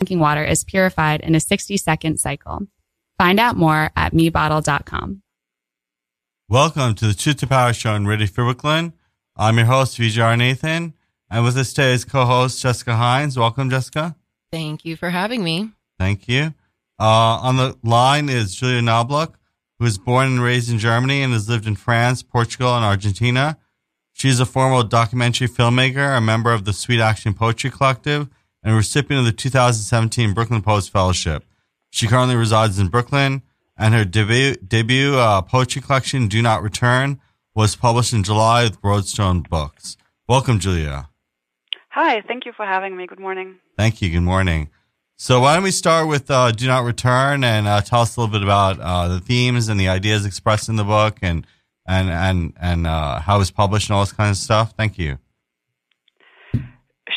drinking water is purified in a 60 second cycle. Find out more at mebottle.com. Welcome to the Truth to Power Show in Radio Free Brooklyn. I'm your host, Vijar Nathan, and with us today is co-host Jessica Hines. Welcome, Jessica. Thank you for having me. Thank you. Uh, on the line is Julia Knobloch, who was born and raised in Germany and has lived in France, Portugal, and Argentina. She's a former documentary filmmaker, a member of the Sweet Action Poetry Collective, and a recipient of the 2017 Brooklyn Poets Fellowship. She currently resides in Brooklyn, and her debut, debut uh, poetry collection, Do Not Return, was published in July with Broadstone Books. Welcome, Julia. Hi, thank you for having me. Good morning. Thank you. Good morning. So, why don't we start with uh, Do Not Return and uh, tell us a little bit about uh, the themes and the ideas expressed in the book and and and and uh, how it was published and all this kind of stuff. Thank you.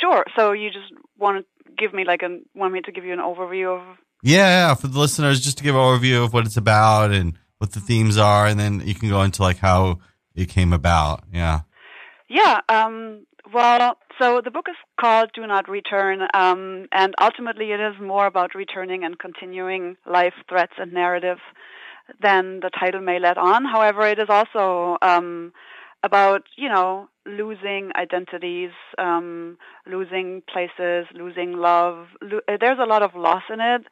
Sure. So you just want to give me like a want me to give you an overview of Yeah, yeah, for the listeners, just to give an overview of what it's about and what the themes are, and then you can go into like how it came about. Yeah. Yeah. Um, well, so the book is called Do Not Return, um, and ultimately it is more about returning and continuing life threats and narrative than the title may let on. However, it is also um, about you know losing identities, um, losing places, losing love. Lo- there's a lot of loss in it,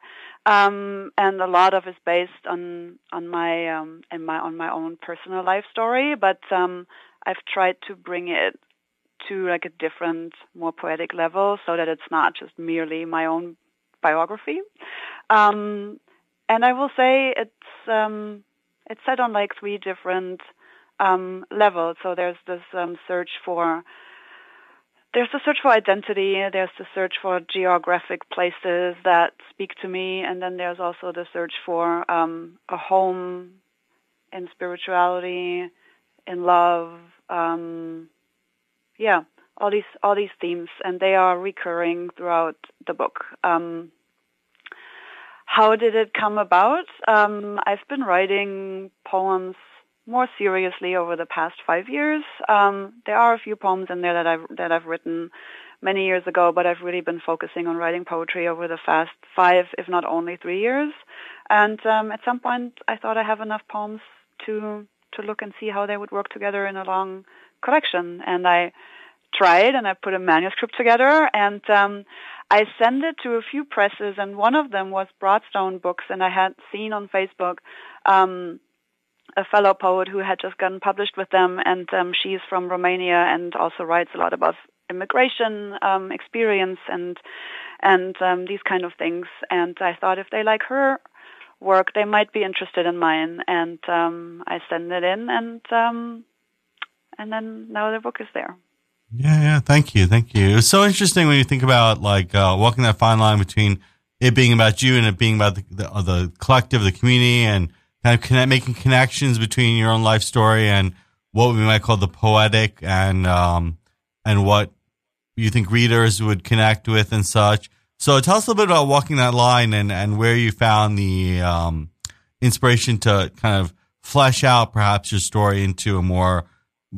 um, and a lot of is based on on my um, in my on my own personal life story. But um, I've tried to bring it to like a different, more poetic level, so that it's not just merely my own biography. Um, and I will say it's um, it's set on like three different um, levels. So there's this um, search for there's the search for identity. There's the search for geographic places that speak to me, and then there's also the search for um, a home in spirituality, in love. Um, yeah, all these all these themes, and they are recurring throughout the book. Um, how did it come about? Um, I've been writing poems more seriously over the past five years. Um, there are a few poems in there that I've that I've written many years ago, but I've really been focusing on writing poetry over the past five, if not only three years. And um, at some point, I thought I have enough poems to to look and see how they would work together in a long collection. And I tried, and I put a manuscript together, and um, I sent it to a few presses, and one of them was Broadstone Books, and I had seen on Facebook. Um, a fellow poet who had just gotten published with them, and um, she's from Romania and also writes a lot about immigration um, experience and and um, these kind of things. And I thought if they like her work, they might be interested in mine. And um, I sent it in, and um, and then now the book is there. Yeah, yeah. Thank you, thank you. It's so interesting when you think about like uh, walking that fine line between it being about you and it being about the the, uh, the collective, the community, and kind of connect, making connections between your own life story and what we might call the poetic and um, and what you think readers would connect with and such. So tell us a little bit about walking that line and, and where you found the um, inspiration to kind of flesh out perhaps your story into a more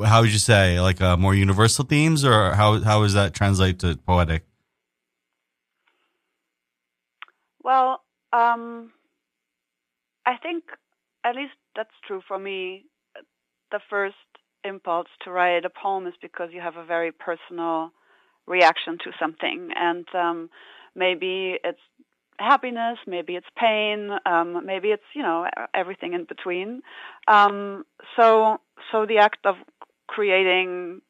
how would you say like a more universal themes or how how does that translate to poetic? Well, um, I think at least that's true for me. The first impulse to write a poem is because you have a very personal reaction to something, and um, maybe it's happiness, maybe it's pain, um, maybe it's you know everything in between. Um, so so the act of creating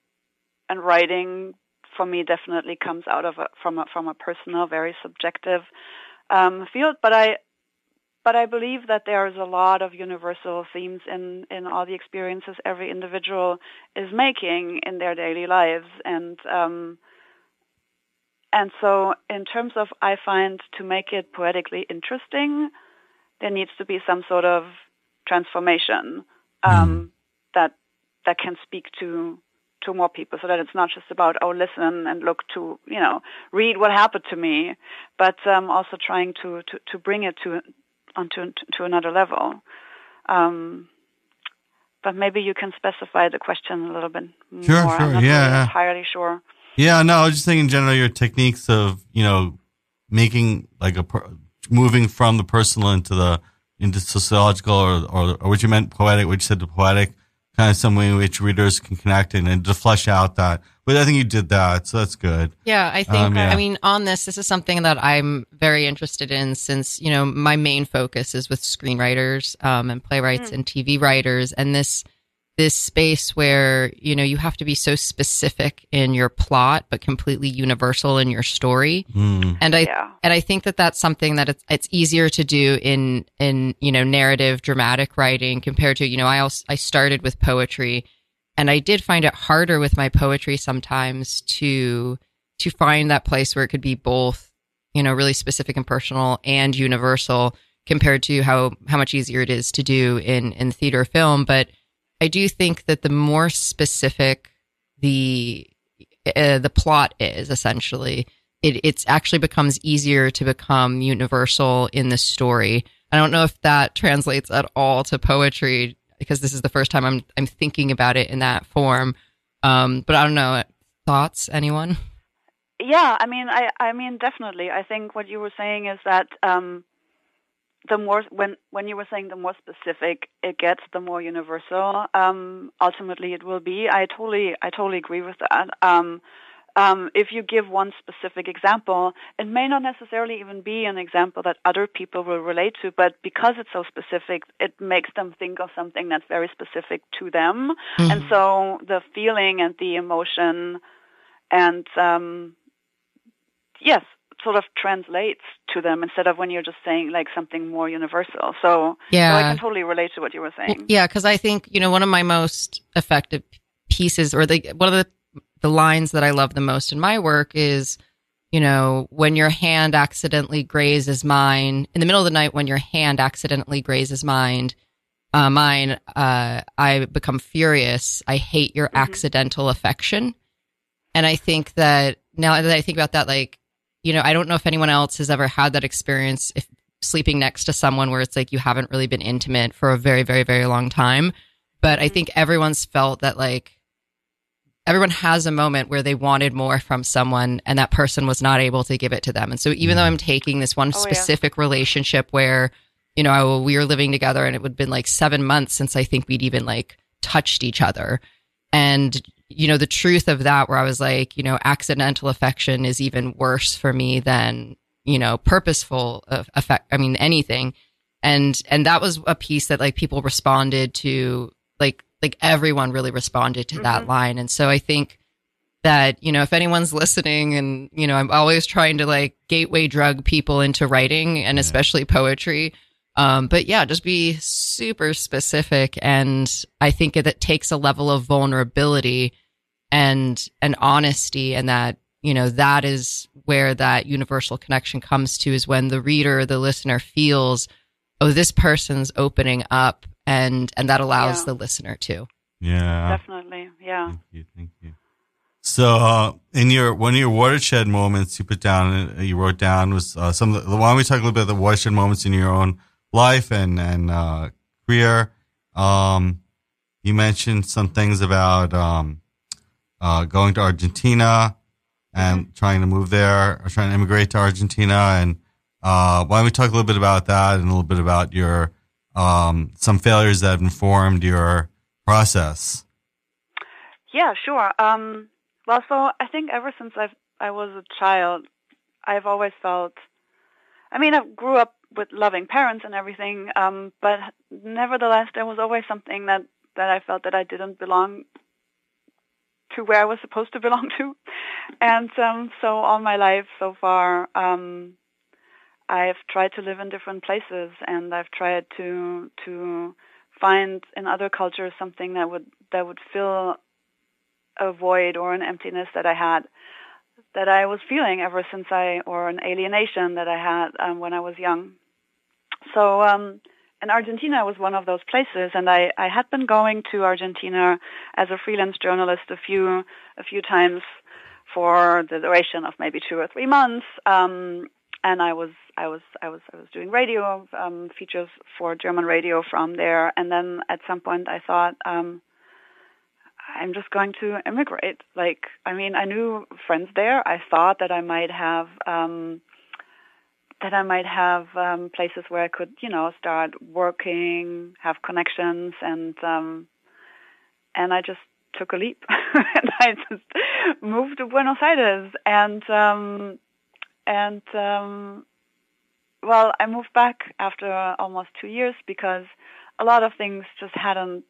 and writing for me definitely comes out of a, from a, from a personal, very subjective um, field. But I but I believe that there is a lot of universal themes in, in all the experiences every individual is making in their daily lives. And um, and so in terms of I find to make it poetically interesting, there needs to be some sort of transformation um, that that can speak to to more people so that it's not just about oh listen and look to you know read what happened to me but um, also trying to, to to bring it to onto to another level. Um, but maybe you can specify the question a little bit Sure, more. sure, I'm not yeah, really entirely sure. Yeah, no, I was just thinking in general your techniques of, you know, making like a moving from the personal into the into sociological or, or, or what you meant poetic, what you said the poetic, kind of some way in which readers can connect in and to flesh out that. But I think you did that, so that's good. Yeah, I think. Um, yeah. I mean, on this, this is something that I'm very interested in since you know my main focus is with screenwriters um, and playwrights mm. and TV writers, and this this space where you know you have to be so specific in your plot but completely universal in your story mm. and i yeah. and i think that that's something that it's, it's easier to do in in you know narrative dramatic writing compared to you know i also i started with poetry and i did find it harder with my poetry sometimes to to find that place where it could be both you know really specific and personal and universal compared to how how much easier it is to do in in theater film but I do think that the more specific the uh, the plot is, essentially, it it's actually becomes easier to become universal in the story. I don't know if that translates at all to poetry because this is the first time I'm I'm thinking about it in that form. Um, but I don't know. Thoughts, anyone? Yeah, I mean, I I mean, definitely. I think what you were saying is that um, the more when when you were saying the more specific it gets, the more universal um, ultimately it will be. I totally I totally agree with that. Um, um, if you give one specific example, it may not necessarily even be an example that other people will relate to, but because it's so specific, it makes them think of something that's very specific to them, mm-hmm. and so the feeling and the emotion and um, yes, sort of translates to them instead of when you're just saying like something more universal. So, yeah, so I can totally relate to what you were saying. Yeah, because I think you know one of my most effective pieces, or the one of the the lines that I love the most in my work is, you know, when your hand accidentally grazes mine in the middle of the night, when your hand accidentally grazes mine. Uh, mine, uh, I become furious. I hate your mm-hmm. accidental affection. And I think that now that I think about that, like you know, I don't know if anyone else has ever had that experience if sleeping next to someone where it's like you haven't really been intimate for a very, very, very long time. But I think everyone's felt that like everyone has a moment where they wanted more from someone and that person was not able to give it to them. And so even though mm-hmm. I'm taking this one oh, specific yeah. relationship where, you know, we were living together and it would have been like seven months since I think we'd even like touched each other. And you know, the truth of that where I was like, you know, accidental affection is even worse for me than, you know, purposeful affect. I mean, anything. And, and that was a piece that like people responded to, like, like everyone really responded to mm-hmm. that line. And so I think that, you know, if anyone's listening and, you know, I'm always trying to like gateway drug people into writing and especially poetry. Um, but yeah, just be super specific. And I think that takes a level of vulnerability and, and honesty and that, you know, that is where that universal connection comes to is when the reader, the listener feels, oh, this person's opening up and, and that allows yeah. the listener to. Yeah. Definitely. Yeah. Thank you. Thank you. So, uh, in your one of your watershed moments, you put down, uh, you wrote down was uh, some. Of the, why don't we talk a little bit of the watershed moments in your own life and and uh, career. Um, you mentioned some things about um, uh, going to Argentina and mm-hmm. trying to move there or trying to immigrate to Argentina. And uh, why don't we talk a little bit about that and a little bit about your um, some failures that have informed your process? Yeah, sure. Um, well, so I think ever since I I was a child, I've always felt. I mean, I grew up with loving parents and everything, um, but nevertheless, there was always something that that I felt that I didn't belong to where I was supposed to belong to, and um, so all my life so far, um, I've tried to live in different places, and I've tried to to find in other cultures something that would that would fill a void or an emptiness that I had that I was feeling ever since I, or an alienation that I had um, when I was young. So, um, and Argentina was one of those places, and I, I had been going to Argentina as a freelance journalist a few a few times for the duration of maybe two or three months. Um, and I was I was I was I was doing radio um, features for German radio from there, and then at some point I thought. Um, I'm just going to immigrate. Like, I mean, I knew friends there. I thought that I might have um, that I might have um, places where I could, you know, start working, have connections, and um, and I just took a leap and I just moved to Buenos Aires and um, and um, well, I moved back after almost two years because a lot of things just hadn't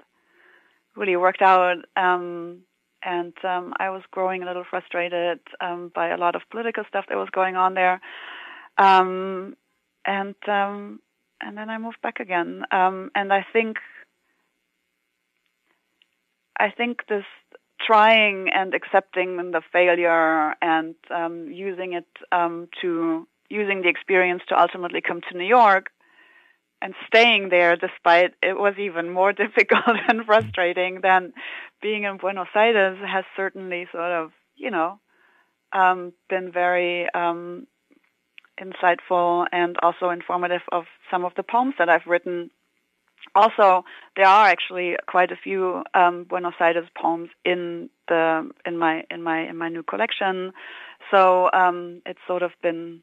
really worked out. Um, and um, I was growing a little frustrated um, by a lot of political stuff that was going on there. Um, and um, and then I moved back again. Um, and I think I think this trying and accepting the failure and um, using it um, to using the experience to ultimately come to New York and staying there despite it was even more difficult and frustrating than being in Buenos Aires has certainly sort of, you know, um, been very um, insightful and also informative of some of the poems that I've written. Also, there are actually quite a few um, Buenos Aires poems in the in my in my in my new collection, so um, it's sort of been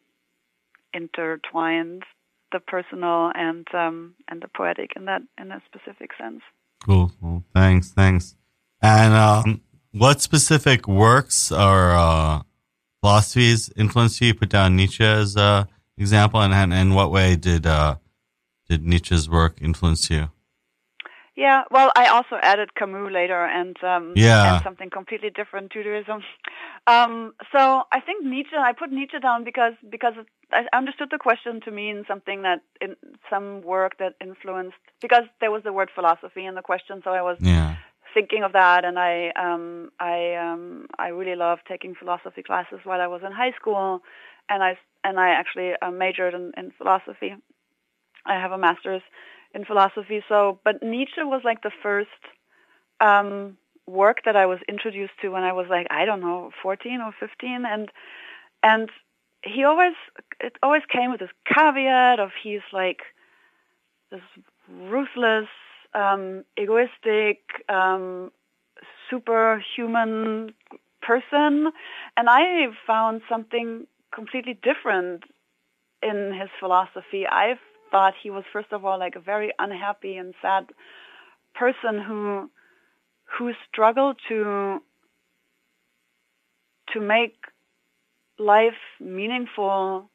intertwined the personal and um, and the poetic in that in a specific sense. Cool. cool. Thanks. Thanks. And um, what specific works or uh, philosophies influenced you? Put down Nietzsche as an example, and, and in what way did uh, did Nietzsche's work influence you? Yeah, well, I also added Camus later, and um, yeah, and something completely different, Judaism. Um, so I think Nietzsche. I put Nietzsche down because because I understood the question to mean something that in some work that influenced because there was the word philosophy in the question, so I was yeah. thinking of that, and I um, I um, I really loved taking philosophy classes while I was in high school, and I and I actually uh, majored in, in philosophy. I have a master's in philosophy. So, but Nietzsche was like the first um, work that I was introduced to when I was like I don't know, 14 or 15, and and he always it always came with this caveat of he's like this ruthless, um, egoistic, um, superhuman person, and I found something completely different in his philosophy. I've thought he was first of all like a very unhappy and sad person who who struggled to to make life meaningful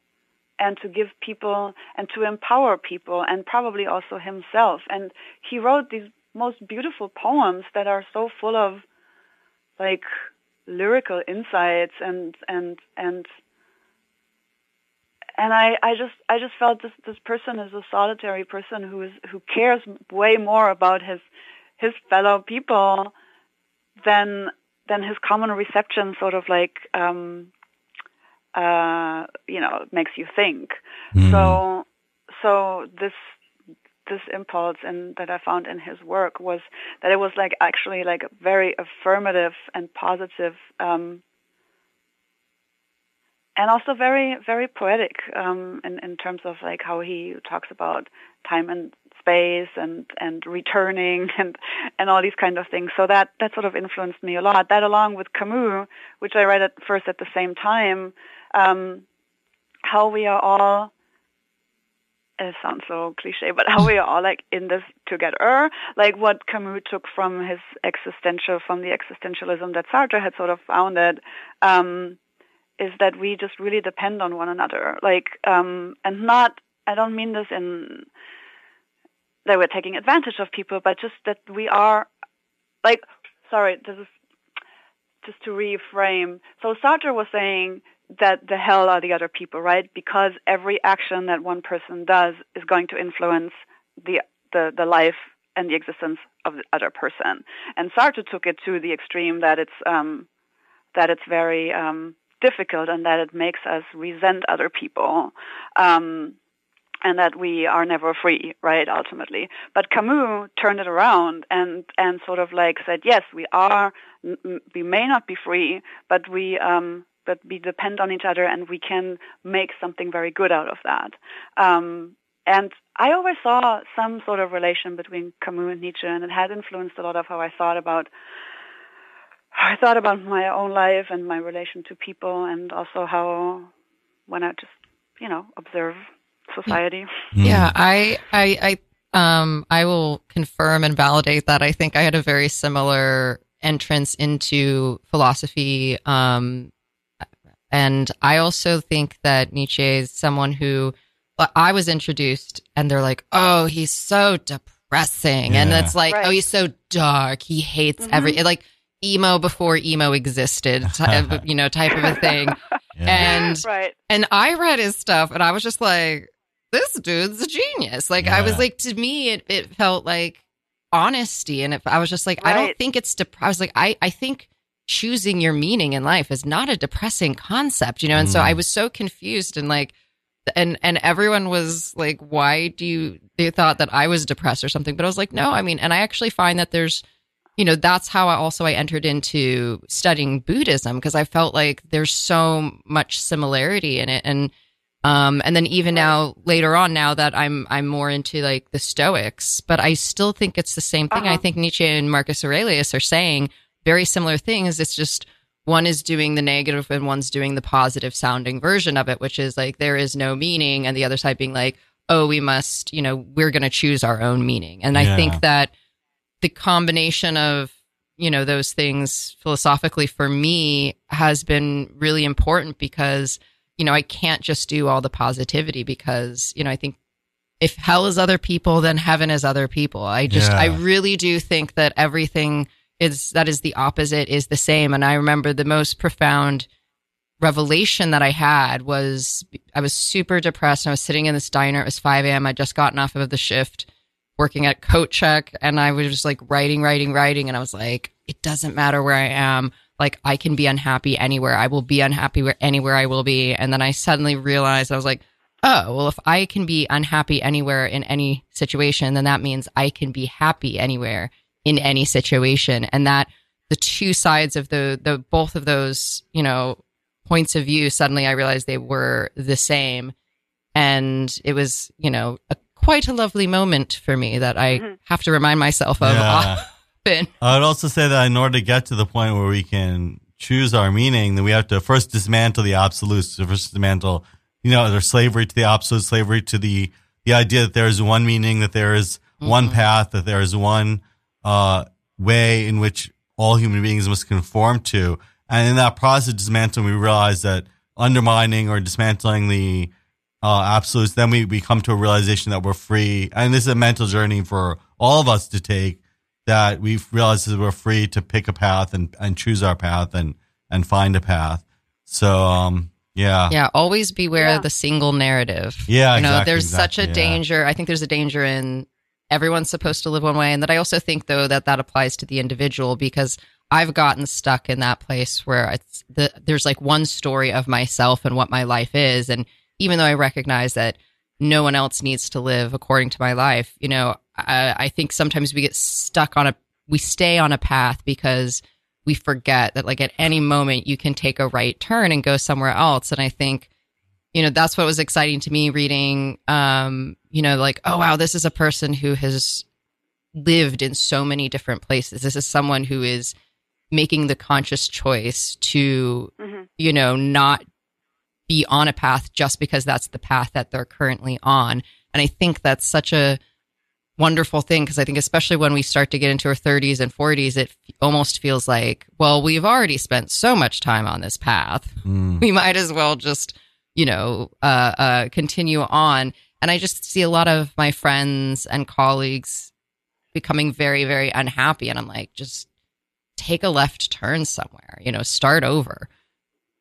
and to give people and to empower people and probably also himself. And he wrote these most beautiful poems that are so full of like lyrical insights and and and and I, I just I just felt this this person is a solitary person who is who cares way more about his his fellow people than than his common reception sort of like um uh you know makes you think mm. so so this this impulse and that I found in his work was that it was like actually like a very affirmative and positive um and also very very poetic um, in in terms of like how he talks about time and space and and returning and and all these kind of things. So that that sort of influenced me a lot. That along with Camus, which I read at first at the same time, um, how we are all. It sounds so cliche, but how we are all like in this together, like what Camus took from his existential, from the existentialism that Sartre had sort of founded, um, is that we just really depend on one another. Like, um, and not, I don't mean this in that we're taking advantage of people, but just that we are, like, sorry, this is just to reframe. So Sartre was saying that the hell are the other people, right? Because every action that one person does is going to influence the the, the life and the existence of the other person. And Sartre took it to the extreme that it's um, that it's very um, difficult and that it makes us resent other people. Um, and that we are never free, right? Ultimately, but Camus turned it around and and sort of like said, yes, we are, we may not be free, but we um, but we depend on each other, and we can make something very good out of that. Um, and I always saw some sort of relation between Camus and Nietzsche, and it had influenced a lot of how I thought about I thought about my own life and my relation to people, and also how when I just you know, observe society. Mm. Yeah, I, I, I, um, I will confirm and validate that. I think I had a very similar entrance into philosophy. Um, and I also think that Nietzsche is someone who I was introduced and they're like, oh, he's so depressing. And it's like, Right. oh, he's so dark. He hates Mhm. every, like emo before emo existed, ty- you know, type of a thing. Yeah. And right. and I read his stuff and I was just like, this dude's a genius. Like, I was like, to me, it, it felt like honesty. And if I was just like, I don't think it's, dep- I was like, I, I think choosing your meaning in life is not a depressing concept, you know? And so Mm. I was so confused and like, and, and everyone was like, why do you, they thought that I was depressed or something. But I was like, no, I mean, and I actually find that there's, you know that's how I also I entered into studying Buddhism because I felt like there's so much similarity in it. And um and then even now later on now that I'm I'm more into like the Stoics but I still think it's the same thing. I Uh-huh. think Nietzsche and Marcus Aurelius are saying very similar things. It's just one is doing the negative and one's doing the positive sounding version of it which is like there is no meaning and the other side being like oh we must you know we're going to choose our own meaning. And I think that the combination of you know those things philosophically for me has been really important because you know I can't just do all the positivity because you know I think if hell is other people then heaven is other people I just Yeah. I really do think that everything is that is the opposite is the same and I remember the most profound revelation that I had was I was super depressed and I was sitting in this diner it was 5 a.m. I'd just gotten off of the shift working at coat check and I was just like writing, writing, writing. And I was like, it doesn't matter where I am. Like I can be unhappy anywhere. I will be unhappy where anywhere I will be. And then I suddenly realized I was like, oh, well, if I can be unhappy anywhere in any situation, then that means I can be happy anywhere in any situation. And that the two sides of the, the, both of those, you know, points of view, suddenly I realized they were the same. And it was, you know, a, quite a lovely moment for me that I Mhm. have to remind myself of Yeah. often. I would also say that in order to get to the point where we can choose our meaning, then we have to first dismantle the absolutes. So first dismantle, you know, there's slavery to the absolute, slavery to the the idea that there is one meaning, that there is one Mhm. path, that there is one uh, way in which all human beings must conform to. And in that process of dismantling, we realize that undermining or dismantling the uh, absolutes, then we, we come to a realization that we're free. And this is a mental journey for all of us to take that we've realized that we're free to pick a path and, and choose our path and, and find a path. So, um, yeah. Yeah, always beware Yeah. of the single narrative. Yeah, you know, exactly, there's such a yeah. danger. I think there's a danger in everyone's supposed to live one way, and that I also think though that that applies to the individual because I've gotten stuck in that place where it's the there's like one story of myself and what my life is, and even though I recognize that no one else needs to live according to my life, you know, I, I think sometimes we get stuck on a we stay on a path because we forget that like at any moment you can take a right turn and go somewhere else, and I think you know that's what was exciting to me reading um you know like oh wow this is a person who has lived in so many different places. This is someone who is making the conscious choice to hmm you know not be on a path just because that's the path that they're currently on. And i think that's such a wonderful thing because i think especially when we start to get into our 30s and 40s it f- almost feels like well we've already spent so much time on this path. Mm. we might as well just you know uh, uh, continue on. And i just see a lot of my friends and colleagues becoming very very unhappy. And i'm like just take a left turn somewhere you know start over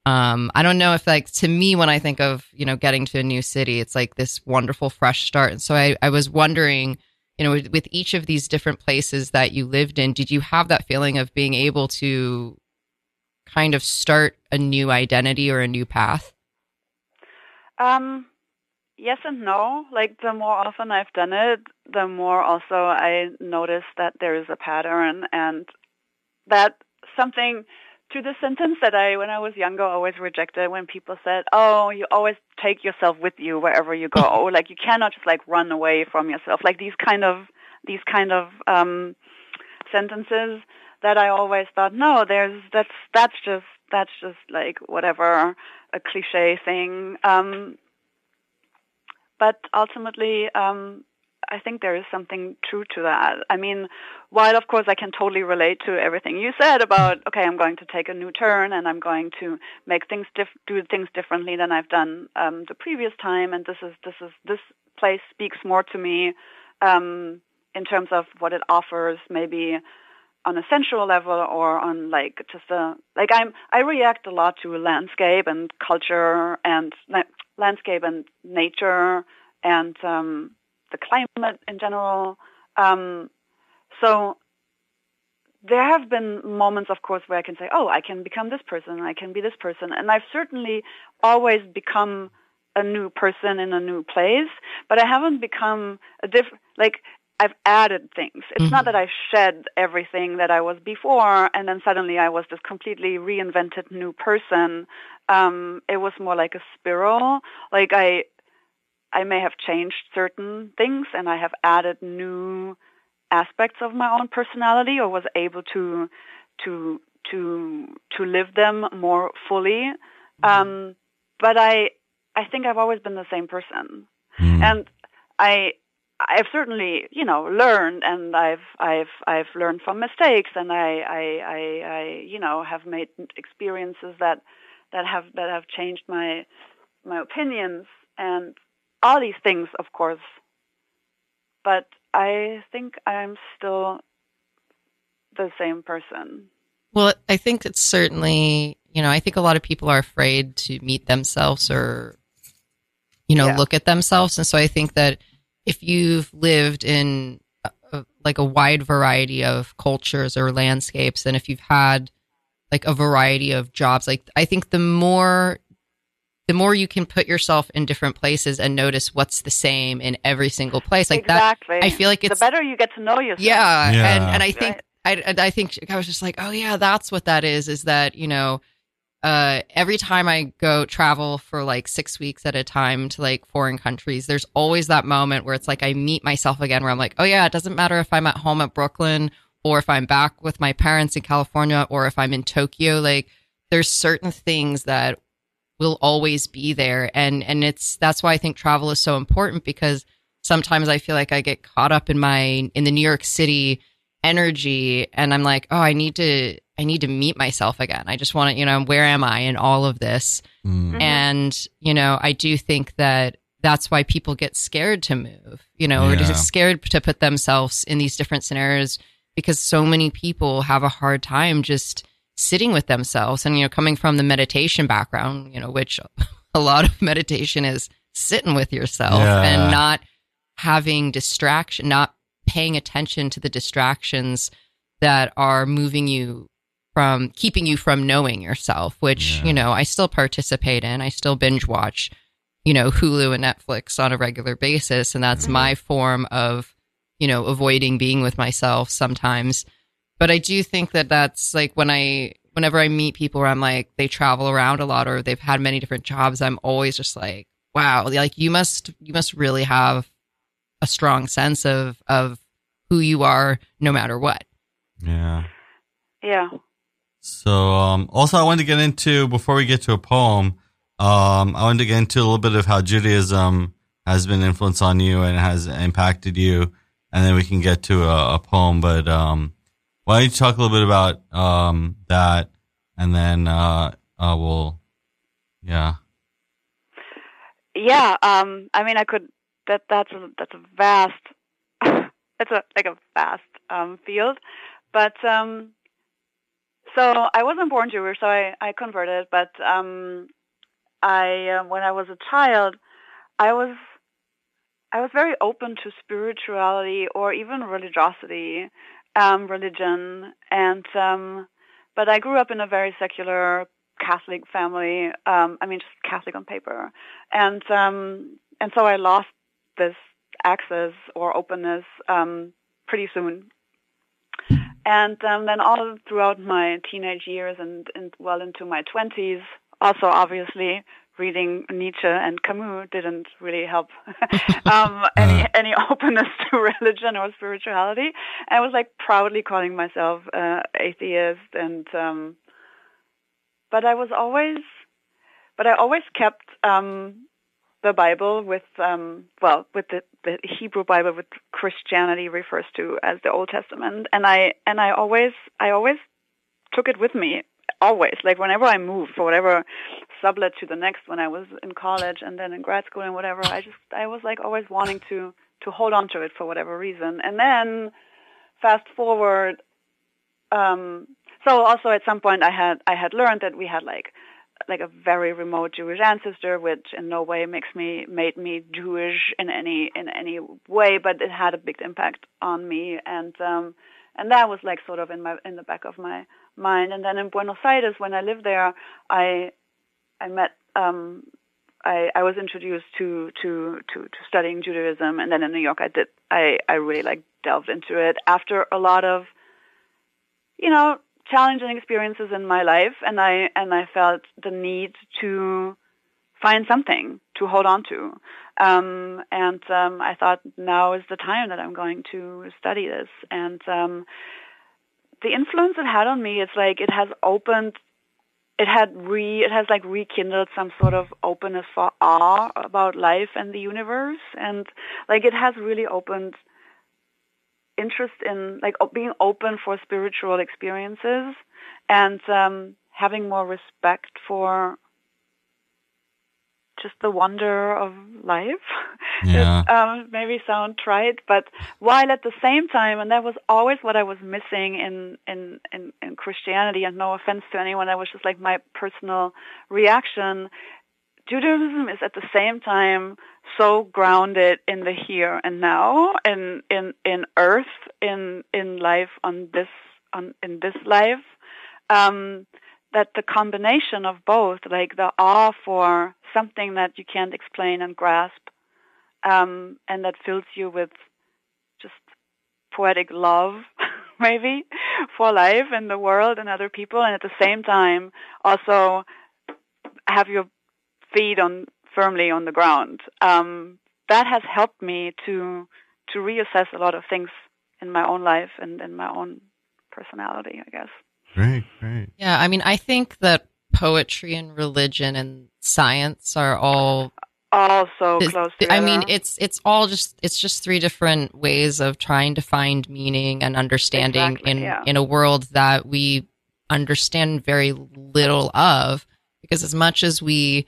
um i don't know if like to me when i think of you know getting to a new city it's like this wonderful fresh start and so i, I was wondering you know with, with each of these different places that you lived in did you have that feeling of being able to kind of start a new identity or a new path Um, yes and no. Like the more often I've done it, the more also I notice that there is a pattern and that something to the sentence that I, when I was younger, always rejected when people said, "Oh, you always take yourself with you wherever you go. like you cannot just like run away from yourself." Like these kind of these kind of um, sentences that I always thought, no, there's that's that's just that's just like whatever a cliche thing. Um, but ultimately, um, I think there is something true to that. I mean, while of course I can totally relate to everything you said about, okay, I'm going to take a new turn and I'm going to make things diff- do things differently than I've done um, the previous time, and this is this is this place speaks more to me um, in terms of what it offers, maybe on a sensual level or on like just a like I'm I react a lot to landscape and culture and landscape and nature and um, the climate in general. Um, so there have been moments, of course, where I can say, "Oh, I can become this person. I can be this person," and I've certainly always become a new person in a new place, but I haven't become a different like I've added things. It's mm-hmm. not that I shed everything that I was before and then suddenly I was this completely reinvented new person. Um, it was more like a spiral. Like I, I may have changed certain things and I have added new aspects of my own personality or was able to, to, to, to live them more fully. Mm-hmm. Um, but I, I think I've always been the same person. Mm-hmm. And I, I've certainly, you know, learned, and I've I've I've learned from mistakes, and I I I, I you know have made experiences that that have that have changed my my opinions and all these things, of course. But I think I'm still the same person. Well, I think it's certainly, you know, I think a lot of people are afraid to meet themselves or, you know, yeah. look at themselves, and so I think that if you've lived in a, like a wide variety of cultures or landscapes, and if you've had like a variety of jobs, like I think the more the more you can put yourself in different places and notice what's the same in every single place like exactly. that i feel like it's the better you get to know yourself yeah, yeah. and and i think right. I, I think i was just like oh yeah that's what that is is that you know uh, every time I go travel for like six weeks at a time to like foreign countries, there's always that moment where it's like I meet myself again where I'm like, oh yeah, it doesn't matter if I'm at home at Brooklyn or if I'm back with my parents in California or if I'm in Tokyo. Like there's certain things that will always be there. And, and it's, that's why I think travel is so important because sometimes I feel like I get caught up in my, in the New York City energy and I'm like, oh, I need to, I need to meet myself again. I just want to, you know, where am I in all of this? Mm. And, you know, I do think that that's why people get scared to move, you know, yeah. or just scared to put themselves in these different scenarios because so many people have a hard time just sitting with themselves. And, you know, coming from the meditation background, you know, which a lot of meditation is sitting with yourself yeah. and not having distraction, not paying attention to the distractions that are moving you from keeping you from knowing yourself, which, yeah. you know, I still participate in. I still binge watch, you know, Hulu and Netflix on a regular basis. And that's mm-hmm. my form of, you know, avoiding being with myself sometimes. But I do think that that's like when I, whenever I meet people where I'm like, they travel around a lot or they've had many different jobs, I'm always just like, wow, like you must, you must really have a strong sense of, of who you are no matter what. Yeah. Yeah. So, um, also, I wanted to get into before we get to a poem. Um, I wanted to get into a little bit of how Judaism has been influence on you and has impacted you, and then we can get to a, a poem. But um, why don't you talk a little bit about um, that, and then uh, uh, we'll, yeah, yeah. Um, I mean, I could that that's a, that's a vast, it's a like a vast um, field, but um, so I wasn't born Jewish, so I, I converted. But um, I, uh, when I was a child, I was I was very open to spirituality or even religiosity, um, religion, and um, but I grew up in a very secular Catholic family. Um, I mean, just Catholic on paper, and um, and so I lost this access or openness um, pretty soon and um, then all throughout my teenage years and, and well into my 20s, also obviously reading Nietzsche and Camus didn't really help um, any uh-huh. any openness to religion or spirituality. I was like proudly calling myself uh, atheist, and um, but I was always, but I always kept um, the Bible with um well with the, the Hebrew Bible with Christianity refers to as the Old Testament and I and I always I always took it with me always like whenever I moved for whatever sublet to the next when I was in college and then in grad school and whatever I just I was like always wanting to to hold on to it for whatever reason. And then fast forward um so also at some point I had I had learned that we had like like a very remote Jewish ancestor, which in no way makes me made me Jewish in any in any way, but it had a big impact on me, and um, and that was like sort of in my in the back of my mind. And then in Buenos Aires, when I lived there, I I met um, I, I was introduced to, to to to studying Judaism, and then in New York, I did I I really like delved into it after a lot of you know challenging experiences in my life and I and I felt the need to find something to hold on to. Um, and um, I thought now is the time that I'm going to study this. And um, the influence it had on me, it's like it has opened, it had re, it has like rekindled some sort of openness for awe about life and the universe, and like it has really opened interest in like being open for spiritual experiences and um, having more respect for just the wonder of life. Yeah. it, um, maybe sound trite, but while at the same time, and that was always what I was missing in, in, in, in Christianity, and no offense to anyone, that was just like my personal reaction. Judaism is at the same time so grounded in the here and now, in in in earth, in in life on this on in this life, um, that the combination of both, like the awe for something that you can't explain and grasp, um, and that fills you with just poetic love, maybe, for life and the world and other people, and at the same time also have your feet on firmly on the ground. Um, that has helped me to to reassess a lot of things in my own life and in my own personality, I guess. Great, great. Yeah, I mean, I think that poetry and religion and science are all all so close together. I mean, it's it's all just it's just three different ways of trying to find meaning and understanding Exactly, in yeah. in a world that we understand very little of. Because as much as we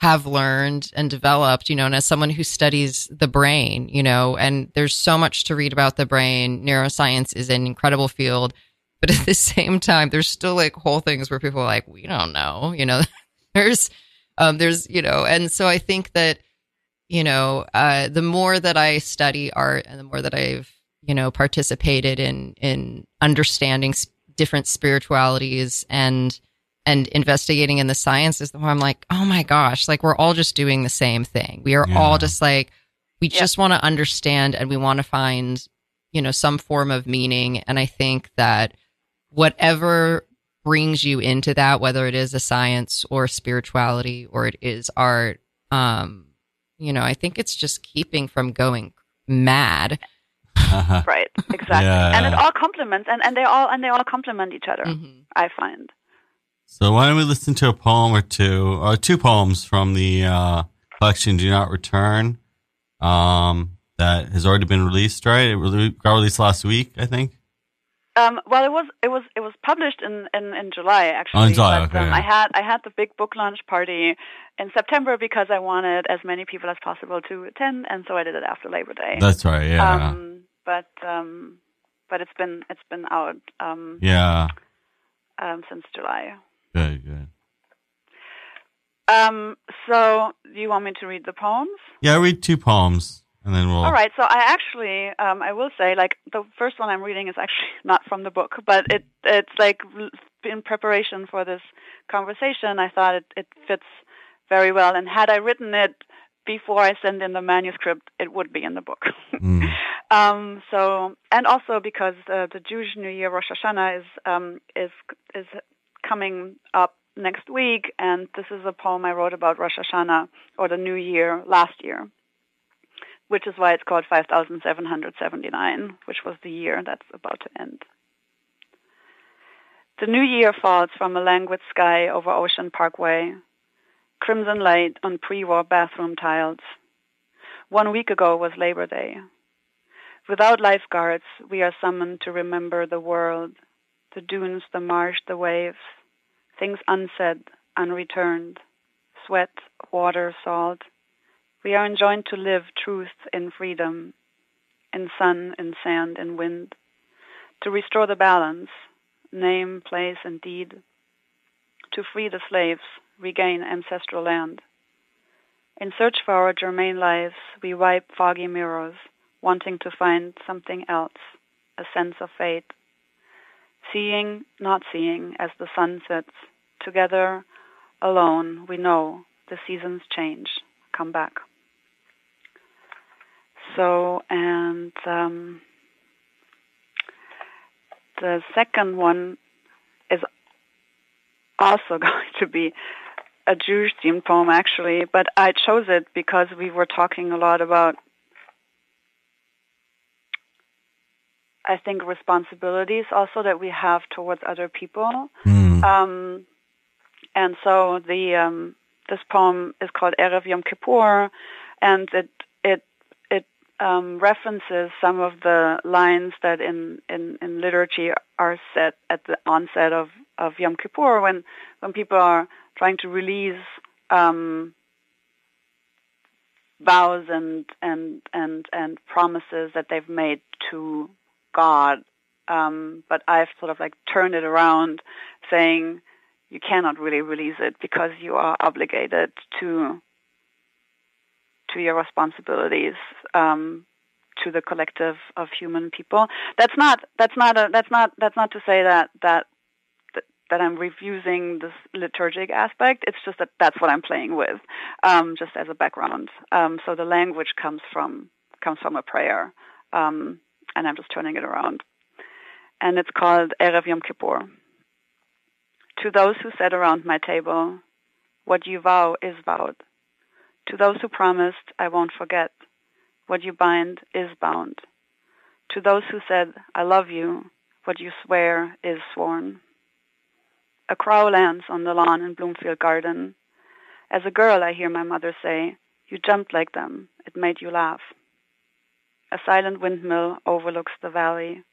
have learned and developed, you know, and as someone who studies the brain, you know, and there's so much to read about the brain. Neuroscience is an incredible field, but at the same time, there's still like whole things where people are like, we don't know, you know, there's, um, there's, you know, and so I think that, you know, uh, the more that I study art and the more that I've, you know, participated in, in understanding s- different spiritualities and, and investigating in the sciences, the more I'm like, oh my gosh, like we're all just doing the same thing. We are Yeah. all just like, we Yeah. just want to understand and we want to find, you know, some form of meaning. And I think that whatever brings you into that, whether it is a science or spirituality or it is art, um, you know, I think it's just keeping from going mad. right, exactly. Yeah. And it all complements, and, and they all and they all complement each other. Mhm. I find. so why don't we listen to a poem or two, or two poems from the uh, collection "Do Not Return" um, that has already been released. Right, it got released last week, I think. Um, well, it was it was it was published in, in, in July actually. Oh, in July, but, okay, um, yeah. I had I had the big book launch party in September because I wanted as many people as possible to attend, and so I did it after Labor Day. That's right. Yeah, Um, but um, but it's been it's been out um, yeah. um, since July. Good, good. Um, so, do you want me to read the poems? Yeah, read two poems, and then we'll. All right. So, I actually, um, I will say, like the first one I'm reading is actually not from the book, but it it's like in preparation for this conversation. I thought it it fits very well, and had I written it before I send in the manuscript, it would be in the book. Mm. Um, so, and also because uh, the Jewish New Year, Rosh Hashanah, is um, is is coming up next week, and this is a poem I wrote about Rosh Hashanah or the New Year last year, which is why it's called 5779, which was the year that's about to end. The new year falls from a languid sky over Ocean Parkway. crimson light on pre-war bathroom tiles. One week ago was Labor Day. Without lifeguards, we are summoned to remember the world, the dunes, the marsh, the waves, things unsaid, unreturned, sweat, water, salt. We are enjoined to live truth in freedom, in sun, in sand, in wind, to restore the balance, name, place, and deed, to free the slaves, regain ancestral land. In search for our germane lives, we wipe foggy mirrors, wanting to find something else, a sense of fate. Seeing, not seeing, as the sun sets, together, alone, we know the seasons change, come back. So, and um, the second one is also going to be a Jewish themed poem, actually, but I chose it because we were talking a lot about, I think, responsibilities also that we have towards other people. Mm. Um, and so the um, this poem is called Erev Yom Kippur, and it um, references some of the lines that in, in, in liturgy are set at the onset of, of Yom Kippur when when people are trying to release um, vows and and and and promises that they've made to God. Um, but I've sort of like turned it around, saying you cannot really release it because you are obligated to to your responsibilities um, to the collective of human people. That's not that's not a, that's not that's not to say that that that I'm refusing this liturgic aspect. It's just that that's what I'm playing with, um, just as a background. Um, so the language comes from comes from a prayer, um, and I'm just turning it around. And it's called Erev Yom Kippur. To those who sat around my table, what you vow is vowed. To those who promised, I won't forget. What you bind is bound. To those who said, I love you, what you swear is sworn. A crow lands on the lawn in Bloomfield Garden. As a girl, I hear my mother say, You jumped like them. It made you laugh. A silent windmill overlooks the valley.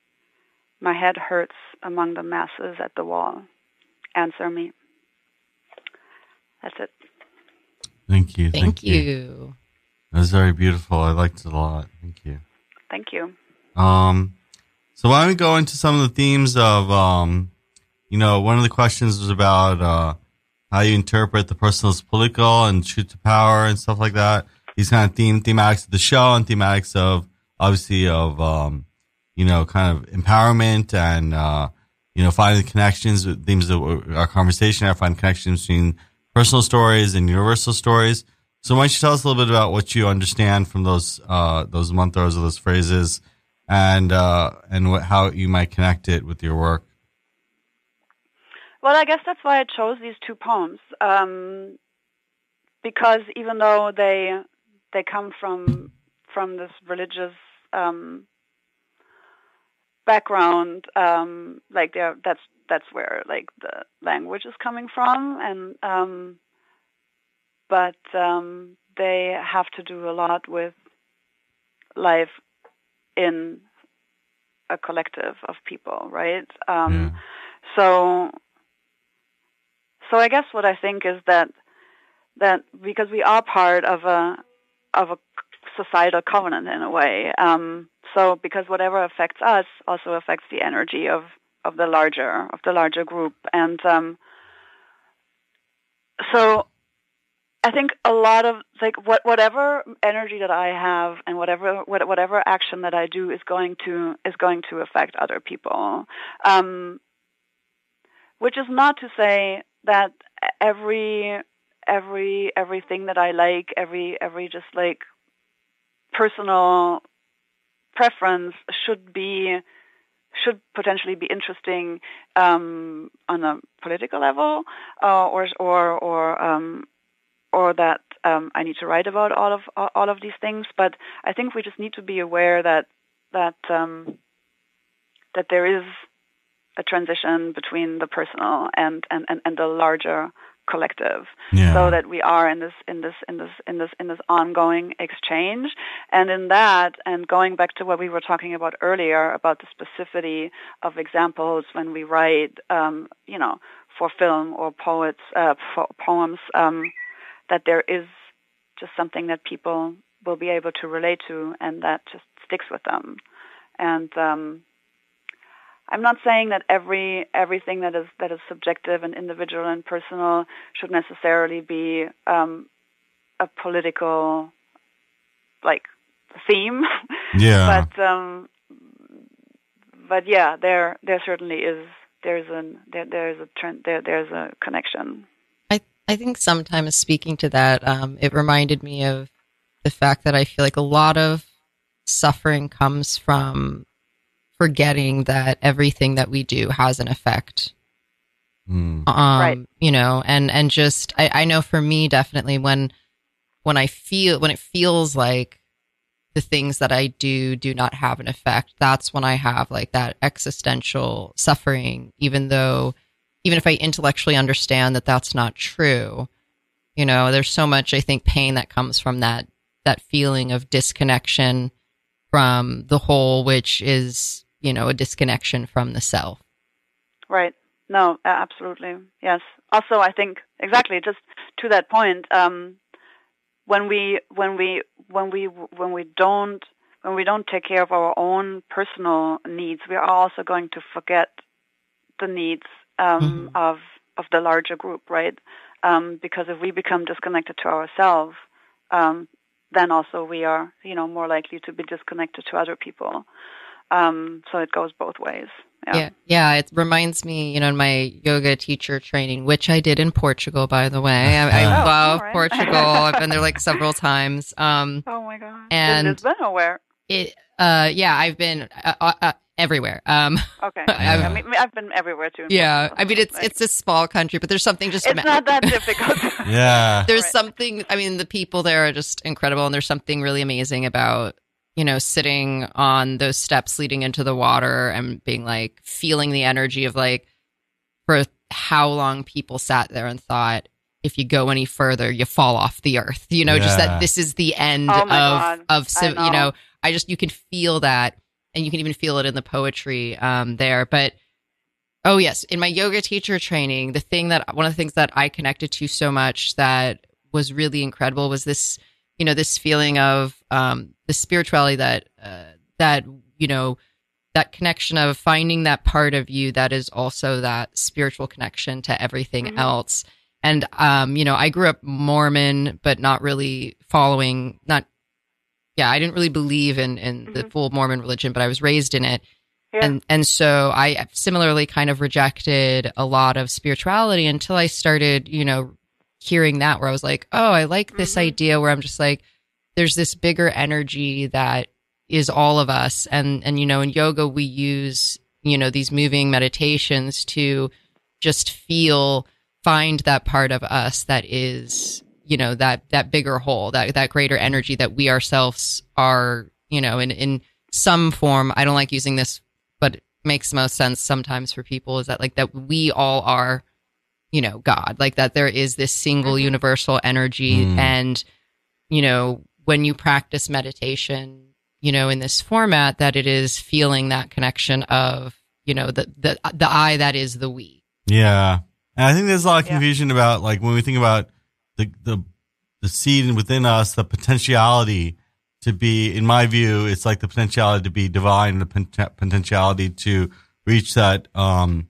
My head hurts among the masses at the wall. Answer me. That's it. Thank you. Thank, you. That was very beautiful. I liked it a lot. Thank you. Thank you. Um, so why don't we go into some of the themes of, um, you know, one of the questions was about uh, how you interpret the personal as political and truth to power and stuff like that. These kind of theme thematics of the show and thematics of obviously of um, you know, kind of empowerment and uh, you know, finding connections, themes of our conversation. I find connections between personal stories and universal stories. So why don't you tell us a little bit about what you understand from those uh, those mantras or those phrases, and uh, and what, how you might connect it with your work? Well, I guess that's why I chose these two poems, um, because even though they they come from from this religious um, background, um, like that's that's where like the language is coming from, and um, but um, they have to do a lot with life in a collective of people, right? Um, Yeah. So, so I guess what I think is that that because we are part of a of a societal covenant in a way. Um, so because whatever affects us also affects the energy of of the larger of the larger group, and um, so I think a lot of like what whatever energy that I have and whatever what, whatever action that I do is going to is going to affect other people. Um, which is not to say that every every everything that I like, every every just like personal preference should be should potentially be interesting um, on a political level, uh, or or or um, or that um, I need to write about all of all of these things. But I think we just need to be aware that that um, that there is a transition between the personal and, and, and, and the larger collective Yeah. so that we are in this in this in this in this in this ongoing exchange and in that and going back to what we were talking about earlier about the specificity of examples when we write um, you know for film or poets uh, for poems um, that there is just something that people will be able to relate to and that just sticks with them and um, I'm not saying that every everything that is that is subjective and individual and personal should necessarily be um, a political like theme. Yeah. but um, but yeah, there there certainly is there's an there there's a trend there there's a connection. I I think sometimes speaking to that, um, it reminded me of the fact that I feel like a lot of suffering comes from forgetting that everything that we do has an effect. Mm. Um, Right. you know, and and just I, I know for me definitely when when I feel when it feels like the things that I do do not have an effect, that's when I have like that existential suffering, even though even if I intellectually understand that that's not true, you know, there's so much I think pain that comes from that that feeling of disconnection from the whole, which is you know a disconnection from the self. Right. No, absolutely. Yes. Also, I think exactly just to that point, um, when we when we when we when we don't when we don't take care of our own personal needs, we are also going to forget the needs um, of of the larger group, right? Um, because if we become disconnected to ourselves, um, then also we are, you know, more likely to be disconnected to other people. Um, so it goes both ways. Yeah. yeah, It reminds me, you know, in my yoga teacher training, which I did in Portugal, by the way. I, I Oh, love all right. Portugal. I've been there like several times. Um, Oh my god! And- it's been where? it, uh, yeah, I've been uh, uh, uh, everywhere. Um, Okay, Yeah. I mean, I've been everywhere too. yeah, I mean, it's like, it's a small country, but there's something just. it's not that difficult. Yeah. there's Right. something i mean the people there are just incredible and there's something really amazing about you know sitting on those steps leading into the water and being like feeling the energy of like for how long people sat there and thought if you go any further you fall off the earth you know just that this is the end Oh of God. of I civ- you know. know i just you can feel that and you can even feel it in the poetry um there but Oh yes, in my yoga teacher training, the thing that one of the things that I connected to so much that was really incredible was this, you know, this feeling of um, the spirituality that uh, that you know that connection of finding that part of you that is also that spiritual connection to everything Mhm. else. And um, you know, I grew up Mormon, but not really following. Not, yeah, I didn't really believe in in the Mhm. full Mormon religion, but I was raised in it Yeah. and and so I similarly kind of rejected a lot of spirituality until I started, you know, hearing that where I was like, oh, I like this Mhm. idea where I'm just like, there's this bigger energy that is all of us, and and you know, in yoga we use you know these moving meditations to just feel, find that part of us that is you know that that bigger whole, that that greater energy that we ourselves are, you know, in in some form. I don't like using this but it makes most sense sometimes for people is that like that we all are you know god like that there is this single Mhm. universal energy Mm. and you know when you practice meditation you know in this format that it is feeling that connection of you know the the the i that is the we Yeah. And I think there's a lot of Yeah. confusion about like when we think about the the the seed within us, the potentiality to be, in my view, it's like the potentiality to be divine, the pot- potentiality to reach that um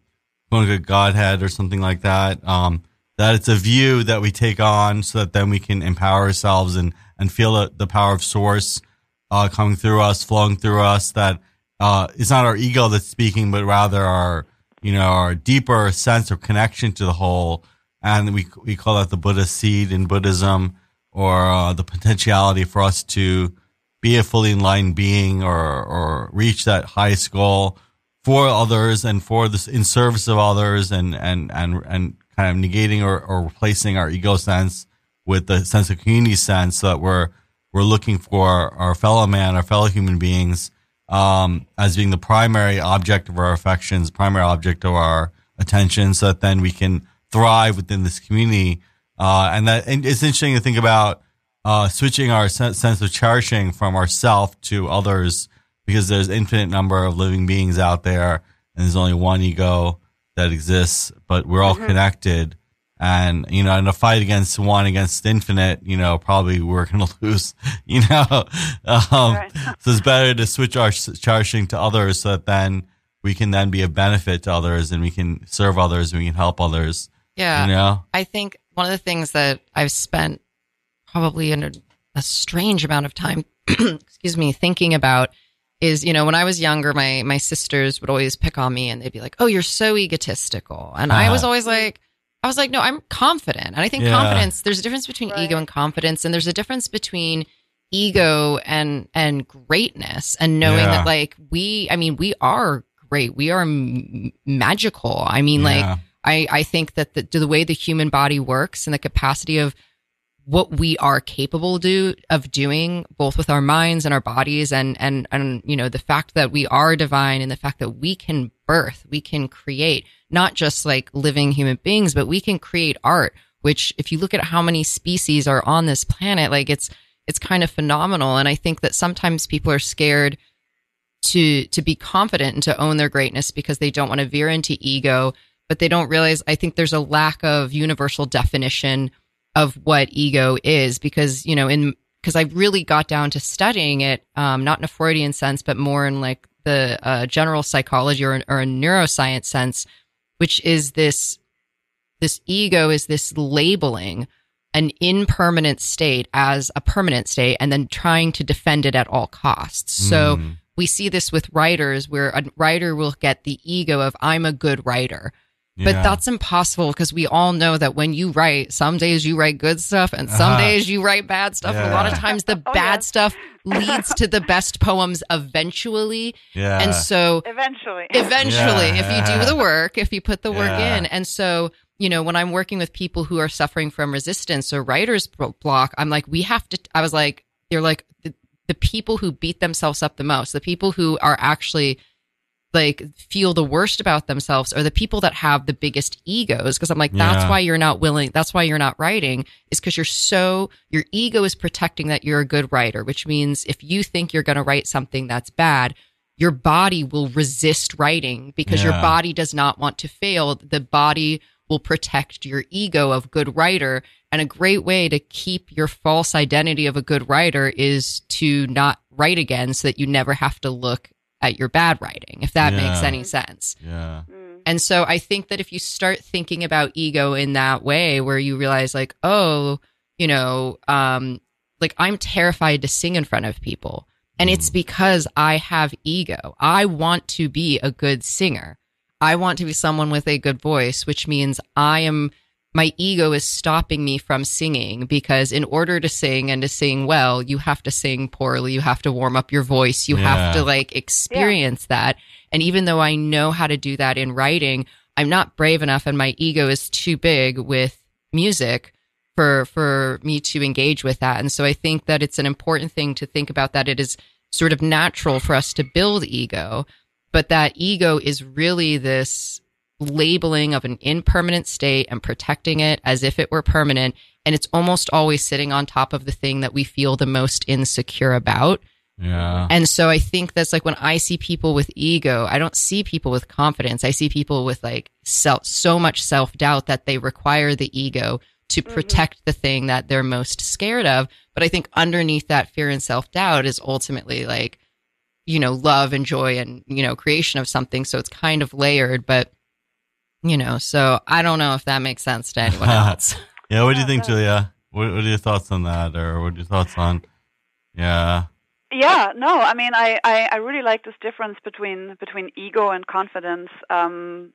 quote unquote Godhead or something like that. Um that it's a view that we take on so that then we can empower ourselves and and feel the, the power of source uh coming through us, flowing through us, that uh it's not our ego that's speaking, but rather our you know, our deeper sense of connection to the whole. And we, we call that the Buddha seed in Buddhism or uh, the potentiality for us to be a fully enlightened being or, or reach that highest goal for others and for this in service of others and, and, and, and kind of negating or, or replacing our ego sense with the sense of community sense so that we're, we're looking for our fellow man, our fellow human beings um, as being the primary object of our affections, primary object of our attention, so that then we can thrive within this community. Uh, and that and it's interesting to think about uh, switching our sense of cherishing from ourself to others because there's infinite number of living beings out there and there's only one ego that exists, but we're all mm-hmm. connected. And, you know, in a fight against one against infinite, you know, probably we're going to lose, you know. Um, right. so it's better to switch our charging to others so that then we can then be a benefit to others and we can serve others and we can help others. Yeah. You know, I think one of the things that I've spent probably in a, a strange amount of time, excuse me, thinking about is, you know, when I was younger, my, my sisters would always pick on me and they'd be like, Oh, you're so egotistical. And uh-huh. I was uh-huh. always like, I was like, no, I'm confident. And I think yeah. confidence, there's a difference between right. ego and confidence. And there's a difference between ego and, and greatness and knowing yeah. that like we, I mean, we are great. We are m- magical. I mean, yeah. like, I, I think that the, the way the human body works and the capacity of what we are capable do of doing both with our minds and our bodies and and and you know the fact that we are divine and the fact that we can birth we can create not just like living human beings but we can create art which if you look at how many species are on this planet like it's it's kind of phenomenal. And i think that sometimes people are scared to to be confident and to own their greatness because they don't want to veer into ego but they don't realize i think there's a lack of universal definition of what ego is because you know in because I really got down to studying it, um, not in a Freudian sense, but more in like the uh, general psychology or, or a neuroscience sense, which is this this ego is this labeling an impermanent state as a permanent state and then trying to defend it at all costs. Mm. So hmm. we see this with writers where a writer will get the ego of I'm a good writer but yeah. that's impossible because we all know that when you write, some days you write good stuff and some uh-huh. days you write bad stuff. Yeah. A lot of times the oh, bad yeah. stuff leads to the best poems eventually. Yeah. And so eventually, eventually, if you do the work, if you put the work in. And so, you know, when I'm working with people who are suffering from resistance or writer's block, I'm like, we have to, I was like, they're like the, the people who beat themselves up the most, the people who are actually like feel the worst about themselves are the people that have the biggest egos because i'm like that's yeah. why you're not willing that's why you're not writing is because you're so your ego is protecting that you're a good writer which means if you think you're going to write something that's bad your body will resist writing because yeah. your body does not want to fail the body will protect your ego of good writer and a great way to keep your false identity of a good writer is to not write again so that you never have to look at your bad writing, if that yeah. makes any sense. Yeah. Mm. And so I think that if you start thinking about ego in that way, where you realize, like, oh, you know, um, like I'm terrified to sing in front of people. And mm. it's because I have ego. I want to be a good singer. I want to be someone with a good voice, which means I am my ego is stopping me from singing because in order to sing and to sing well, you have to sing poorly. You have to warm up your voice. You yeah. have to like experience yeah. that. And even though I know how to do that in writing, I'm not brave enough and my ego is too big with music for, for me to engage with that. And so I think that it's an important thing to think about that it is sort of natural for us to build ego, but that ego is really this labeling of an impermanent state and protecting it as if it were permanent. And it's almost always sitting on top of the thing that we feel the most insecure about. Yeah. And so I think that's like when I see people with ego, I don't see people with confidence. I see people with like self, so much self doubt that they require the ego to mm-hmm. protect mm-hmm. the thing that they're most scared of. But I think underneath that fear and self doubt is ultimately like, you know, love and joy and, you know, creation of something. So it's kind of layered, but you know, so I don't know if that makes sense to anyone else. yeah, what do you think, Julia? What, what are your thoughts on that, or what are your thoughts on? Yeah. Yeah, no, I mean, I, I, I really like this difference between between ego and confidence, um,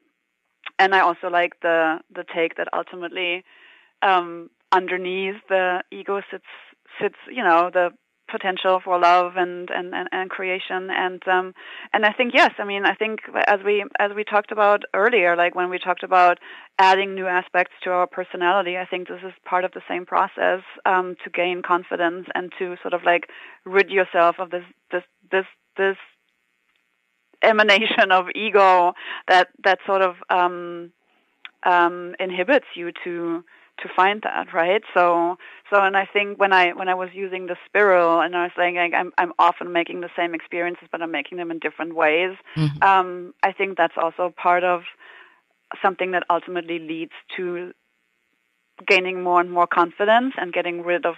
and I also like the the take that ultimately um, underneath the ego sits sits you know the potential for love and and and, and creation. And um and I think yes I mean I think as we as we talked about earlier like when we talked about adding new aspects to our personality I think this is part of the same process um to gain confidence and to sort of like rid yourself of this this this this emanation of ego that that sort of um um, inhibits you to to find that right so so and i think when i when i was using the spiral and i was saying like, i'm i'm often making the same experiences but i'm making them in different ways Mhm. um i think that's also part of something that ultimately leads to gaining more and more confidence and getting rid of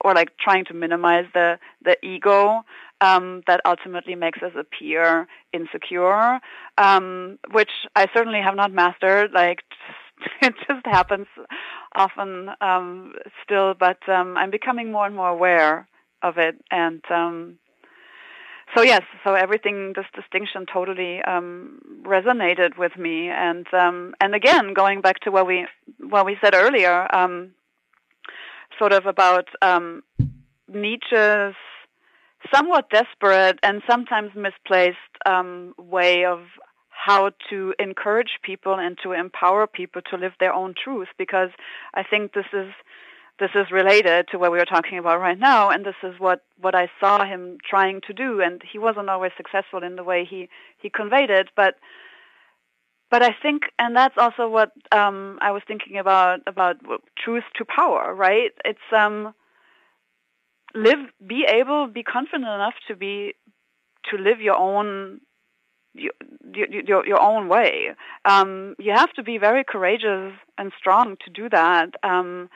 or like trying to minimize the the ego um, that ultimately makes us appear insecure, um, which I certainly have not mastered. Like it just happens often um, still, but um, I'm becoming more and more aware of it. And um, so yes, so everything, this distinction totally um, resonated with me. And um, and again, going back to what we what we said earlier, um, sort of about Nietzsche's somewhat desperate and sometimes misplaced um, way of how to encourage people and to empower people to live their own truth because I think this is this is related to what we are talking about right now and this is what what I saw him trying to do and he wasn't always successful in the way he he conveyed it but but I think and that's also what um I was thinking about about truth to power right? It's um live be able be confident enough to be to live your own your your, your own way um, you have to be very courageous and strong to do that um,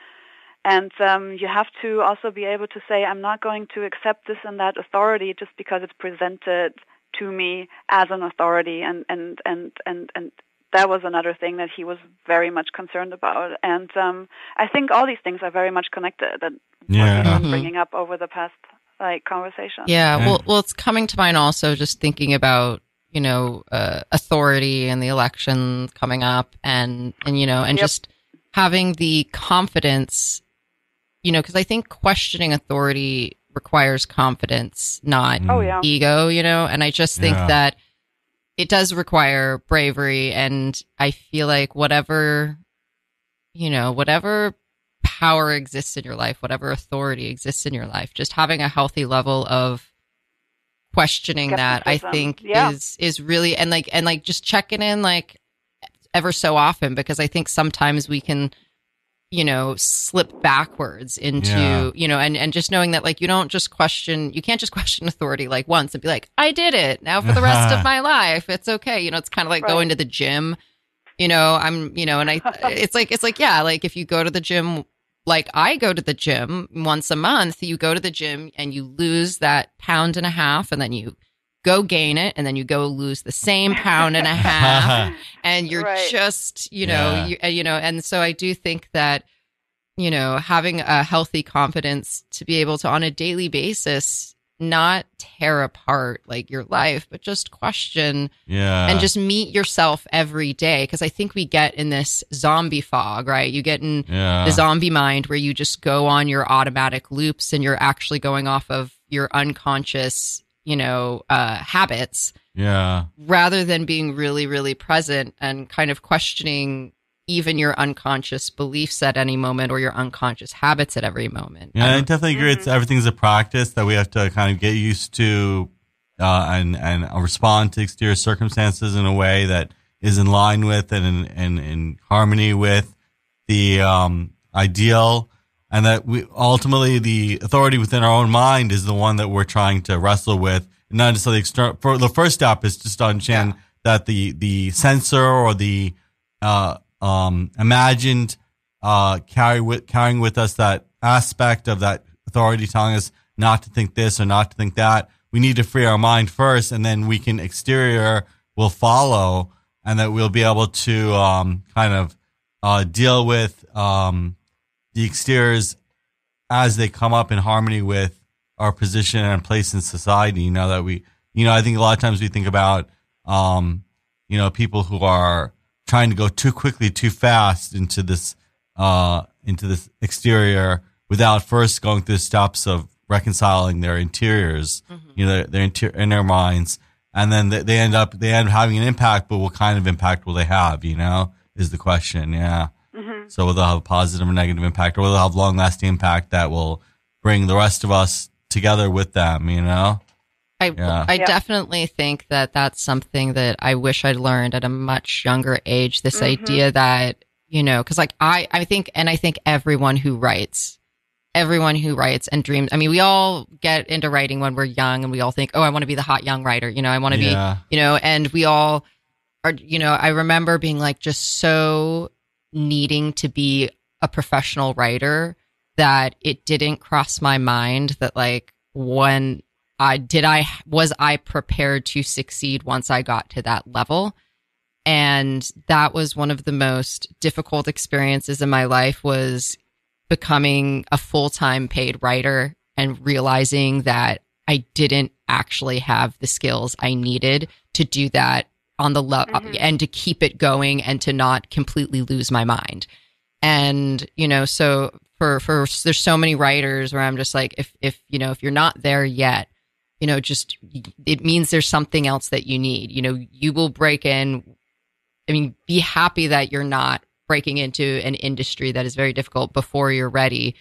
and um, you have to also be able to say i'm not going to accept this and that authority just because it's presented to me as an authority and and and and and that was another thing that he was very much concerned about and um, i think all these things are very much connected that Yeah. what we've been Mhm. bringing up over the past like conversation. Yeah, Yeah. well, well, it's coming to mind also just thinking about you know uh, authority and the election coming up, and and you know, and Yep. just having the confidence, you know, because I think questioning authority requires confidence, not Oh yeah. ego, you know, and I just think Yeah. that it does require bravery, and I feel like whatever, you know, whatever power exists in your life, whatever authority exists in your life, just having a healthy level of questioning that I think Yeah. is is really and like and like just checking in like ever so often because I think sometimes we can you know slip backwards into Yeah. you know and and just knowing that like you don't just question you can't just question authority like once and be like I did it now for the rest of my life it's okay you know it's kind of like Right. going to the gym you know i'm you know and i it's like it's like yeah like if you go to the gym like i go to the gym once a month you go to the gym and you lose that pound and a half and then you go gain it and then you go lose the same pound and a half and you're Right. just you know Yeah. you, you know and so i do think that you know having a healthy confidence to be able to on a daily basis not tear apart like your life but just question yeah. and just meet yourself every day because i think we get in this zombie fog right you get in yeah. the zombie mind where you just go on your automatic loops and you're actually going off of your unconscious you know uh habits yeah. rather than being really really present and kind of questioning even your unconscious beliefs at any moment or your unconscious habits at every moment Yeah, I Um, definitely agree. It's everything's a practice that we have to kind of get used to, uh, and and respond to exterior circumstances in a way that is in line with and in, in, in harmony with the um, ideal, and that we ultimately the authority within our own mind is the one that we're trying to wrestle with, not necessarily external. For the first step is just to understand that the the censor or the uh, um, imagined uh, carry with carrying with us that aspect of that authority telling us not to think this or not to think that. We need to free our mind first, and then we can exterior will follow, and that we'll be able to um, kind of uh, deal with um, the exteriors as they come up in harmony with our position and place in society. You know that we, you know, I think a lot of times we think about, um, you know, people who are trying to go too quickly, too fast into this, uh, into this exterior without first going through the steps of reconciling their interiors, you know, their, their inter- inner minds. And then they, they end up, they end up having an impact, but what kind of impact will they have? You know, is the question. Yeah. So will they have a positive or negative impact, or will they have long lasting impact that will bring the rest of us together with them? You know. I Yeah. I Yeah. definitely think that that's something that I wish I'd learned at a much younger age. This Mhm. idea that you know, because like I I think and I think everyone who writes, everyone who writes and dreams. I mean, we all get into writing when we're young, and we all think, oh, I want to be the hot young writer. You know, I want to Yeah. be, you know, and we all are. You know, I remember being like just so needing to be a professional writer that it didn't cross my mind that like when I did I was I prepared to succeed once I got to that level and that was one of the most difficult experiences in my life was becoming a full-time paid writer and realizing that I didn't actually have the skills I needed to do that on the level Mhm. and to keep it going and to not completely lose my mind. And, you know, so for, for, there's so many writers where I'm just like, if, if, you know, if you're not there yet, you know, just, it means there's something else that you need. You know, you will break in. I mean, be happy that you're not breaking into an industry that is very difficult before you're ready.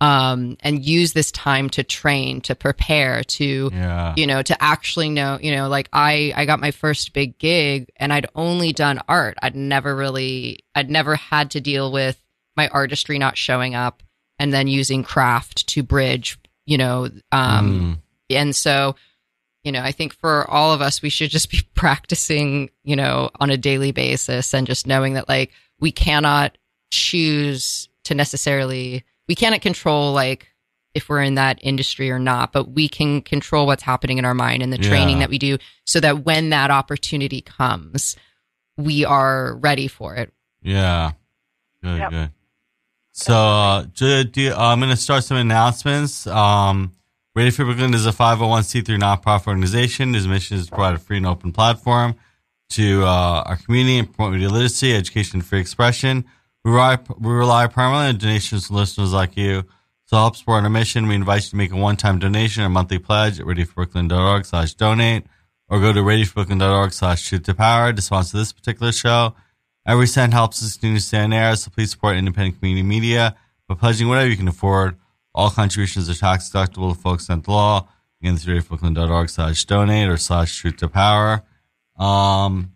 Um, and use this time to train, to prepare, to, Yeah. you know to actually know you know like i i got my first big gig and i'd only done art i'd never really i'd never had to deal with my artistry not showing up and then using craft to bridge you know um Mm. And so you know i think for all of us we should just be practicing you know on a daily basis and just knowing that like we cannot choose to necessarily we cannot control like if we're in that industry or not but we can control what's happening in our mind and the training Yeah. that we do so that when that opportunity comes we are ready for it Yeah. Good, Yep. good. So, uh, do, do, uh, I'm going to start some announcements. Um, Radio Free Brooklyn is a 501c3 nonprofit organization. Whose mission is to provide a free and open platform to uh, our community and promote media literacy, education, and free expression. We rely, we rely primarily on donations from listeners like you. So, to help support our mission, we invite you to make a one-time donation or monthly pledge at radiofreebrooklyn.org slash donate or go to radiofreebrooklyn.org slash truth to power to sponsor this particular show. Every cent helps us continue to stay on air, so please support independent community media by pledging whatever you can afford. All contributions are tax deductible to folks sent law. Again, it's radiobrooklyn.org slash donate or slash truth to power. Um,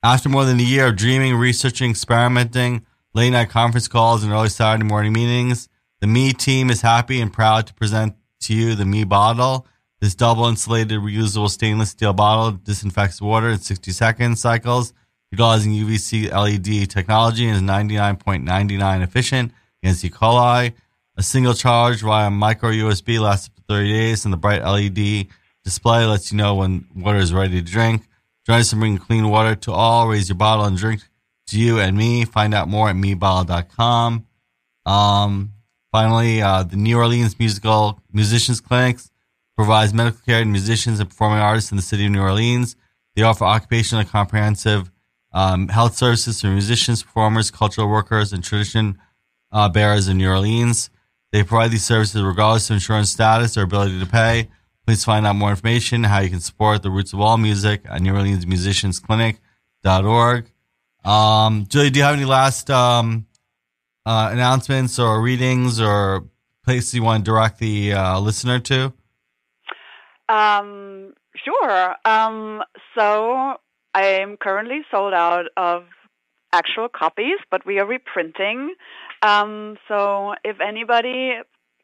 after more than a year of dreaming, researching, experimenting, late night conference calls, and early Saturday morning meetings, the Me team is happy and proud to present to you the Me bottle. This double insulated reusable stainless steel bottle disinfects water in 60 second cycles, utilizing UVC LED technology and is 99.99 efficient against E. coli. A single charge via micro USB lasts up to 30 days, and the bright LED display lets you know when water is ready to drink. Join us in bringing clean water to all. Raise your bottle and drink to you and me. Find out more at mebottle.com. Um, finally, uh, the New Orleans Musical Musicians Clinics provides medical care to musicians and performing artists in the city of New Orleans. They offer occupational and comprehensive um, health services for musicians, performers, cultural workers, and tradition uh, bearers in New Orleans. They provide these services regardless of insurance status or ability to pay. Please find out more information how you can support the roots of all music at New Orleans Musicians Clinic.org. Um, Julie, do you have any last um, uh, announcements or readings or places you want to direct the uh, listener to? Um, sure. Um, so I'm currently sold out of actual copies, but we are reprinting. Um, so if anybody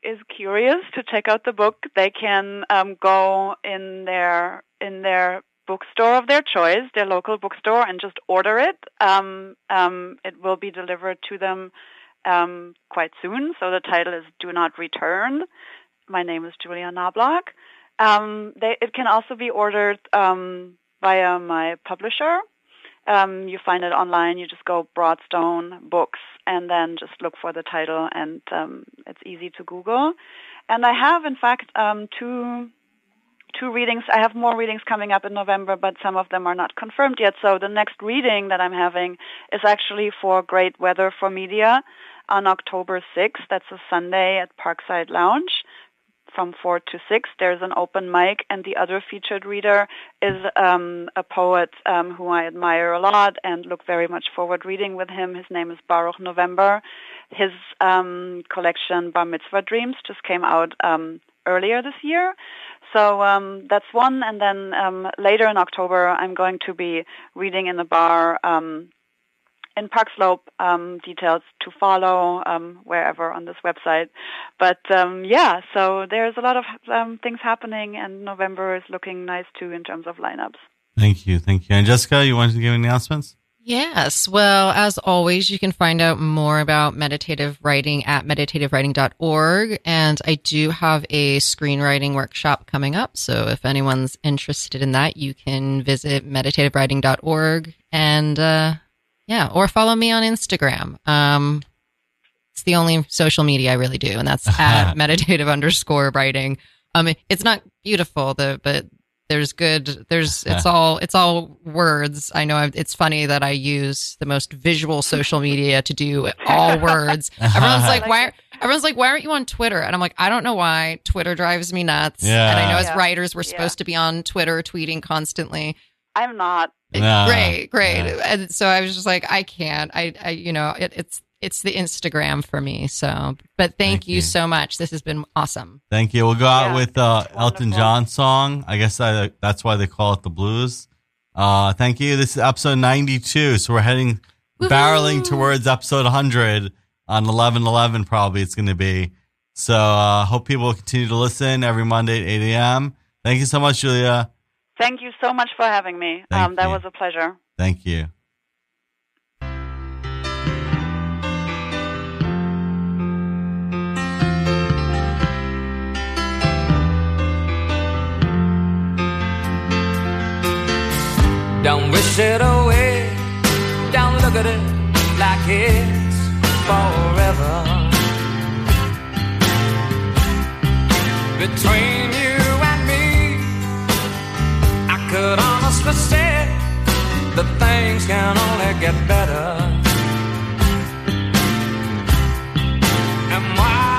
is curious to check out the book, they can um, go in their in their bookstore of their choice, their local bookstore, and just order it. Um, um, it will be delivered to them um, quite soon. So the title is "Do Not Return." My name is Julia Knobloch. Um, they, it can also be ordered um, via my publisher. Um, you find it online. You just go Broadstone Books and then just look for the title, and um, it's easy to Google. And I have, in fact, um, two two readings. I have more readings coming up in November, but some of them are not confirmed yet. So the next reading that I'm having is actually for Great Weather for Media on October 6th. That's a Sunday at Parkside Lounge from 4 to 6. There's an open mic, and the other featured reader is um, a poet um, who I admire a lot and look very much forward reading with him. His name is Baruch November. His um, collection Bar Mitzvah Dreams just came out um, earlier this year. So um, that's one, and then um, later in October, I'm going to be reading in the bar um, in Park Slope. Um, details to follow um, wherever on this website. But um, yeah, so there's a lot of um, things happening, and November is looking nice too in terms of lineups. Thank you, thank you. And Jessica, you wanted to give announcements? Yes. Well, as always, you can find out more about meditative writing at meditativewriting.org. And I do have a screenwriting workshop coming up. So if anyone's interested in that, you can visit meditativewriting.org and, uh, yeah, or follow me on Instagram. Um, it's the only social media I really do, and that's at meditative underscore writing. Um, it's not beautiful, though, but there's good there's it's all it's all words i know it's funny that i use the most visual social media to do all words everyone's like why everyone's like why aren't you on twitter and i'm like i don't know why twitter drives me nuts Yeah. and i know as Yeah. writers we're Yeah. supposed to be on twitter tweeting constantly I'm not. No. great great Yeah. and so i was just like i can't i, I you know it, it's it's the instagram for me so but thank, Thank you, you. so much this has been awesome Thank you. We'll go out Yeah, with uh, Elton. John song. I guess I, that's why they call it the blues. Uh, thank you. This is episode 92. So we're heading, barreling towards episode 100 on 1111, probably it's going to be. So uh, hope people will continue to listen every Monday at 8 a.m. Thank you so much, Julia. Thank you so much for having me. Um, that you. was a pleasure. Thank you. Don't wish it away. Don't look at it like it's forever. Between you and me, I could honestly say that things can only get better. And while